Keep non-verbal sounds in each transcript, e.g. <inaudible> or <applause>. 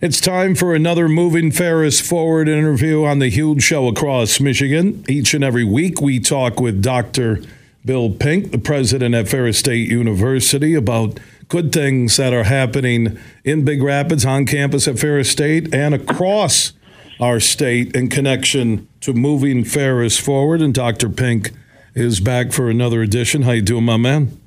It's time for another Moving Ferris Forward interview on the huge show across Michigan. Each and every week, we talk with Dr. Bill Pink, the president at Ferris State University, about good things that are happening in Big Rapids on campus at Ferris State and across our state in connection to moving Ferris forward. And Dr. Pink is back for another edition. How you doing, my man?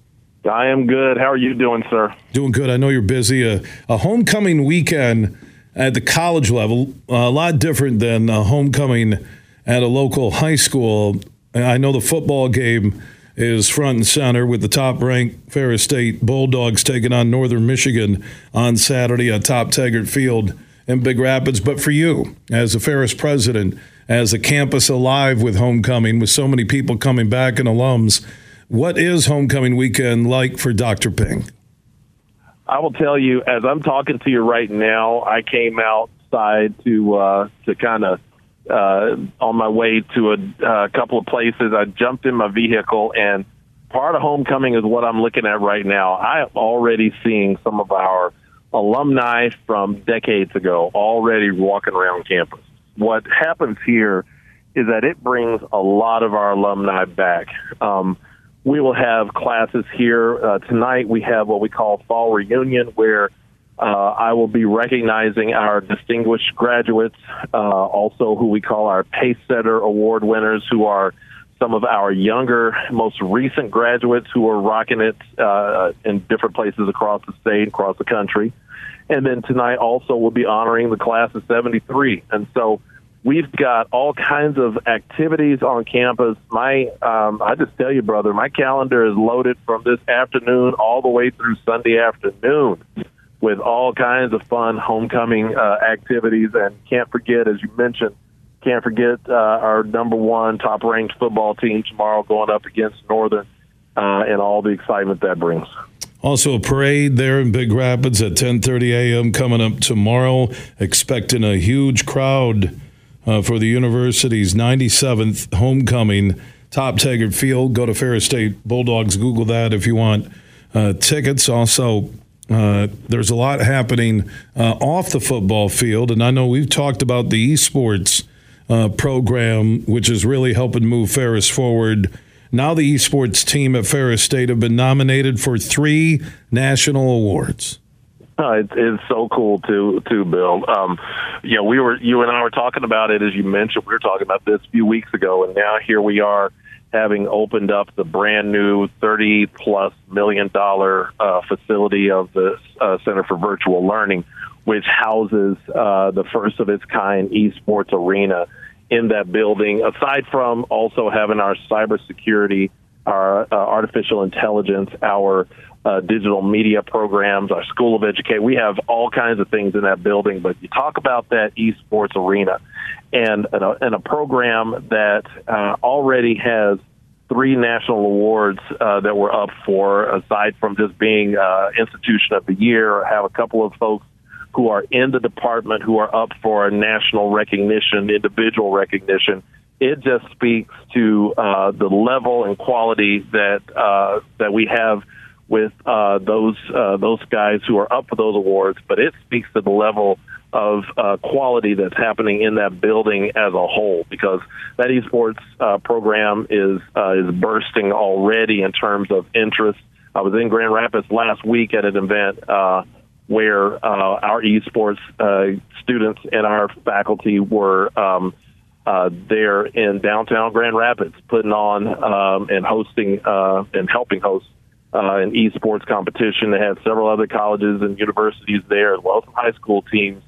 I am good. How are you doing, sir? Doing good. I know you're busy. A, homecoming weekend at the college level, a lot different than a homecoming at a local high school. I know the football game is front and center with the top ranked Ferris State Bulldogs taking on Northern Michigan on Saturday at Top Taggart Field in Big Rapids. But for you, as a Ferris president, as a campus alive with homecoming, with so many people coming back and alums, what is homecoming weekend like for Dr. Pink? I will tell you, as I'm talking to you right now, I came outside to uh, to kind of uh, on my way to a uh, couple of places. I jumped in my vehicle, and part of homecoming is what I'm looking at right now. I am already seeing some of our alumni from decades ago already walking around campus. What happens here is that it brings a lot of our alumni back. Um, we will have classes here uh, tonight. We have what we call fall reunion, where uh, I will be recognizing our distinguished graduates, uh, also who we call our Pace Setter Award winners, who are some of our younger, most recent graduates who are rocking it uh, in different places across the state, across the country. And then tonight also we'll be honoring the class of 73. And so We've got all kinds of activities on campus. My, um, I just tell you, brother, my calendar is loaded from this afternoon all the way through Sunday afternoon with all kinds of fun homecoming uh, activities. And can't forget, as you mentioned, can't forget uh, our number one top ranked football team tomorrow going up against Northern uh, and all the excitement that brings. Also, a parade there in Big Rapids at 10:30 a.m. coming up tomorrow. Expecting a huge crowd uh, for the university's 97th homecoming, Top Taggart Field. Go to Ferris State Bulldogs. Google that if you want uh, tickets. Also, uh, there's a lot happening uh, off the football field, and I know we've talked about the esports uh, program, which is really helping move Ferris forward. Now, the esports team at Ferris State have been nominated for three national awards. <laughs> It's, it's so cool to too, Bill. Um, you know, we were you and I were talking about it as you mentioned. We were talking about this a few weeks ago, and now here we are, having opened up the brand new thirty plus million dollar uh, facility of the uh, Center for Virtual Learning, which houses uh, the first of its kind esports arena in that building. Aside from also having our cybersecurity, our uh, artificial intelligence, our uh, digital media programs, our School of Education. We have all kinds of things in that building, but you talk about that esports arena and, and, a, and a program that uh, already has three national awards uh, that we're up for, aside from just being uh, Institution of the Year. Have a couple of folks who are in the department who are up for national recognition, individual recognition. It just speaks to uh, the level and quality that uh, that we have with uh, those uh, those guys who are up for those awards, but it speaks to the level of uh, quality that's happening in that building as a whole. Because that esports uh, program is uh, is bursting already in terms of interest. I was in Grand Rapids last week at an event uh, where our esports students and our faculty were. Um, uh, there in downtown Grand Rapids, putting on um, and hosting uh, and helping host uh, an esports competition. They had several other colleges and universities there, as well as some high school teams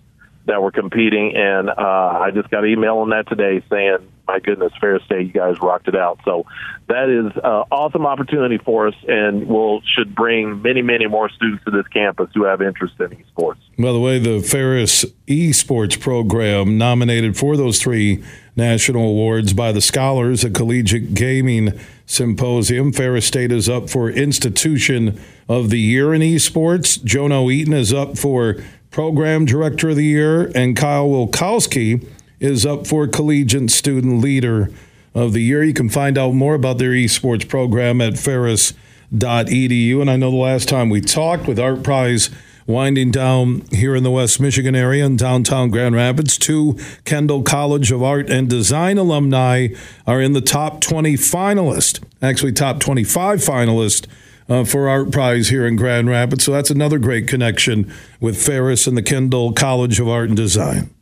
that were competing. And uh, I just got an email on that today saying, my goodness, Ferris State, you guys rocked it out. So that is an awesome opportunity for us, and will should bring many, many more students to this campus who have interest in esports. By the way, the Ferris esports program nominated for those three national awards by the scholars at Collegiate Gaming Symposium. Ferris State is up for Institution of the Year in Esports. Jono Eaton is up for Program Director of the Year, and Kyle Wilkowski is up for Collegiate Student Leader of the Year. You can find out more about their esports program at ferris.edu. And I know the last time we talked with Art Prize winding down here in the West Michigan area in downtown Grand Rapids. Two Kendall College of Art and Design alumni are in the top 20 finalists, actually, top 25 finalists. Uh, for Art Prize here in Grand Rapids. So that's another great connection with Ferris and the Kendall College of Art and Design.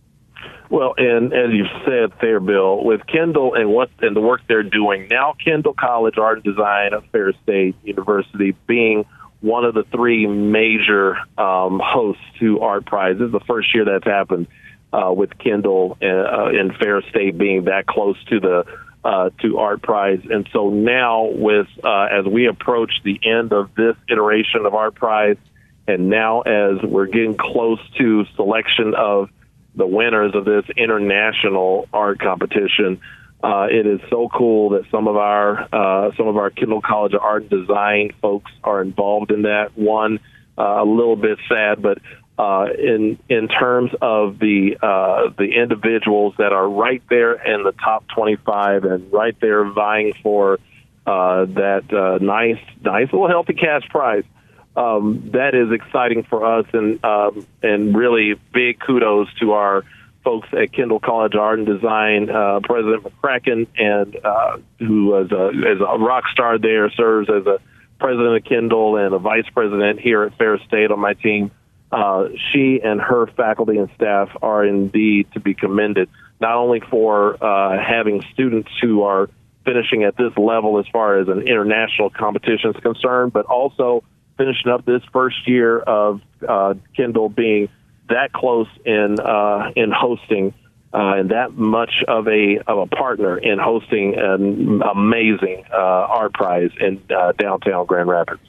Well, and as you said there, Bill, with Kendall and what and the work they're doing now, Kendall College Art and Design of Ferris State University being one of the three major um, hosts to art prizes. The first year that's happened uh, with Kendall and, uh, and Ferris State being that close to the uh, to art prize, and so now with uh, as we approach the end of this iteration of art prize, and now as we're getting close to selection of the winners of this international art competition. Uh, it is so cool that some of our uh, some of our Kendall College of Art and Design folks are involved in that. One, uh, a little bit sad, but uh, in in terms of the uh, the individuals that are right there in the top 25 and right there vying for uh, that uh, nice nice little healthy cash prize. Um, that is exciting for us, and um, and really big kudos to our folks at Kendall College Art and Design, uh, President McCracken, and uh, who was a, is a rock star there, serves as a president of Kendall and a vice president here at Ferris State on my team. Uh, she and her faculty and staff are indeed to be commended, not only for uh, having students who are finishing at this level as far as an international competition is concerned, but also finishing up this first year of uh, Kendall being that close in uh, in hosting uh, and that much of a of a partner in hosting an amazing uh, art prize in downtown Grand Rapids.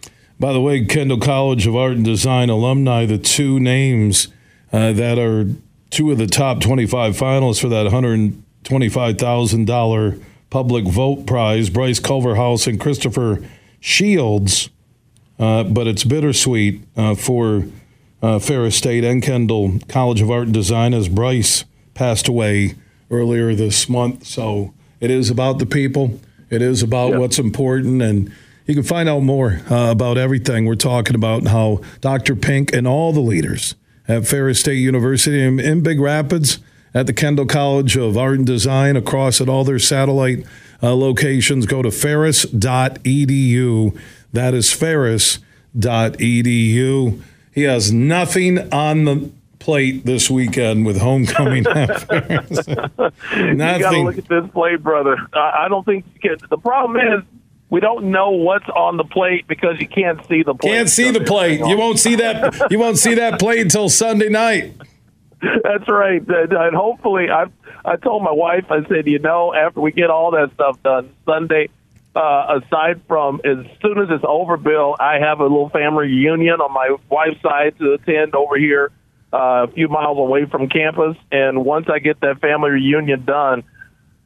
By the way, Kendall College of Art and Design alumni, the two names uh, that are two of the top 25 finalists for that $125,000 public vote prize, Bryce Culverhouse and Christopher Shields. Uh, but it's bittersweet uh, for uh, Ferris State and Kendall College of Art and Design as Bryce passed away earlier this month. So it is about the people. It is about yep. what's important, and you can find out more uh, about everything we're talking about. How Dr. Pink and all the leaders at Ferris State University in, in Big Rapids, at the Kendall College of Art and Design, across at all their satellite uh, locations. Go to ferris.edu. That is ferris.edu. He has nothing on the plate this weekend with homecoming <laughs> Nothing. you got to look at this plate, brother. I, I don't think can, the problem is we don't know what's on the plate because you can't see the plate. Can't see the plate. You won't see that. You won't see that plate until Sunday night. That's right. And hopefully, I I told my wife. I said, you know, after we get all that stuff done Sunday, uh, aside from as soon as it's over, Bill, I have a little family reunion on my wife's side to attend over here uh, a few miles away from campus. And once I get that family reunion done,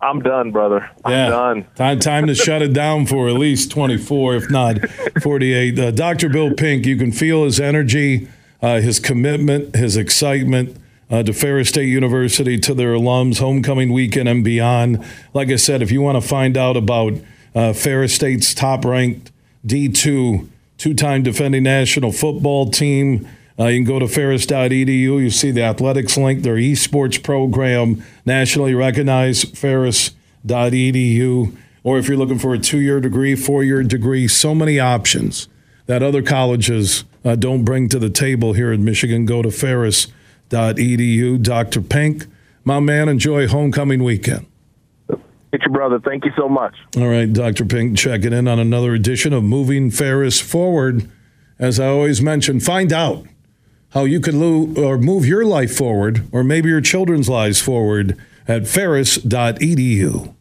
I'm done, brother. I'm yeah. done. Time, time to <laughs> shut it down for at least 24, if not 48. Uh, Dr. Bill Pink, you can feel his energy, uh, his commitment, his excitement. Uh, to Ferris State University, to their alums, homecoming weekend and beyond. Like I said, if you want to find out about uh, Ferris State's top ranked D2 two time defending national football team. Uh, you can go to ferris.edu. You see the athletics link, their esports program, nationally recognized ferris.edu. Or if you're looking for a two year degree, four year degree, so many options that other colleges uh, don't bring to the table here in Michigan. Go to ferris.edu. Dr. Pink, my man, enjoy homecoming weekend. It's your brother. Thank you so much. All right, Dr. Pink, checking in on another edition of Moving Ferris Forward. As I always mention, find out how you can lo- or move your life forward, or maybe your children's lives forward at ferris.edu.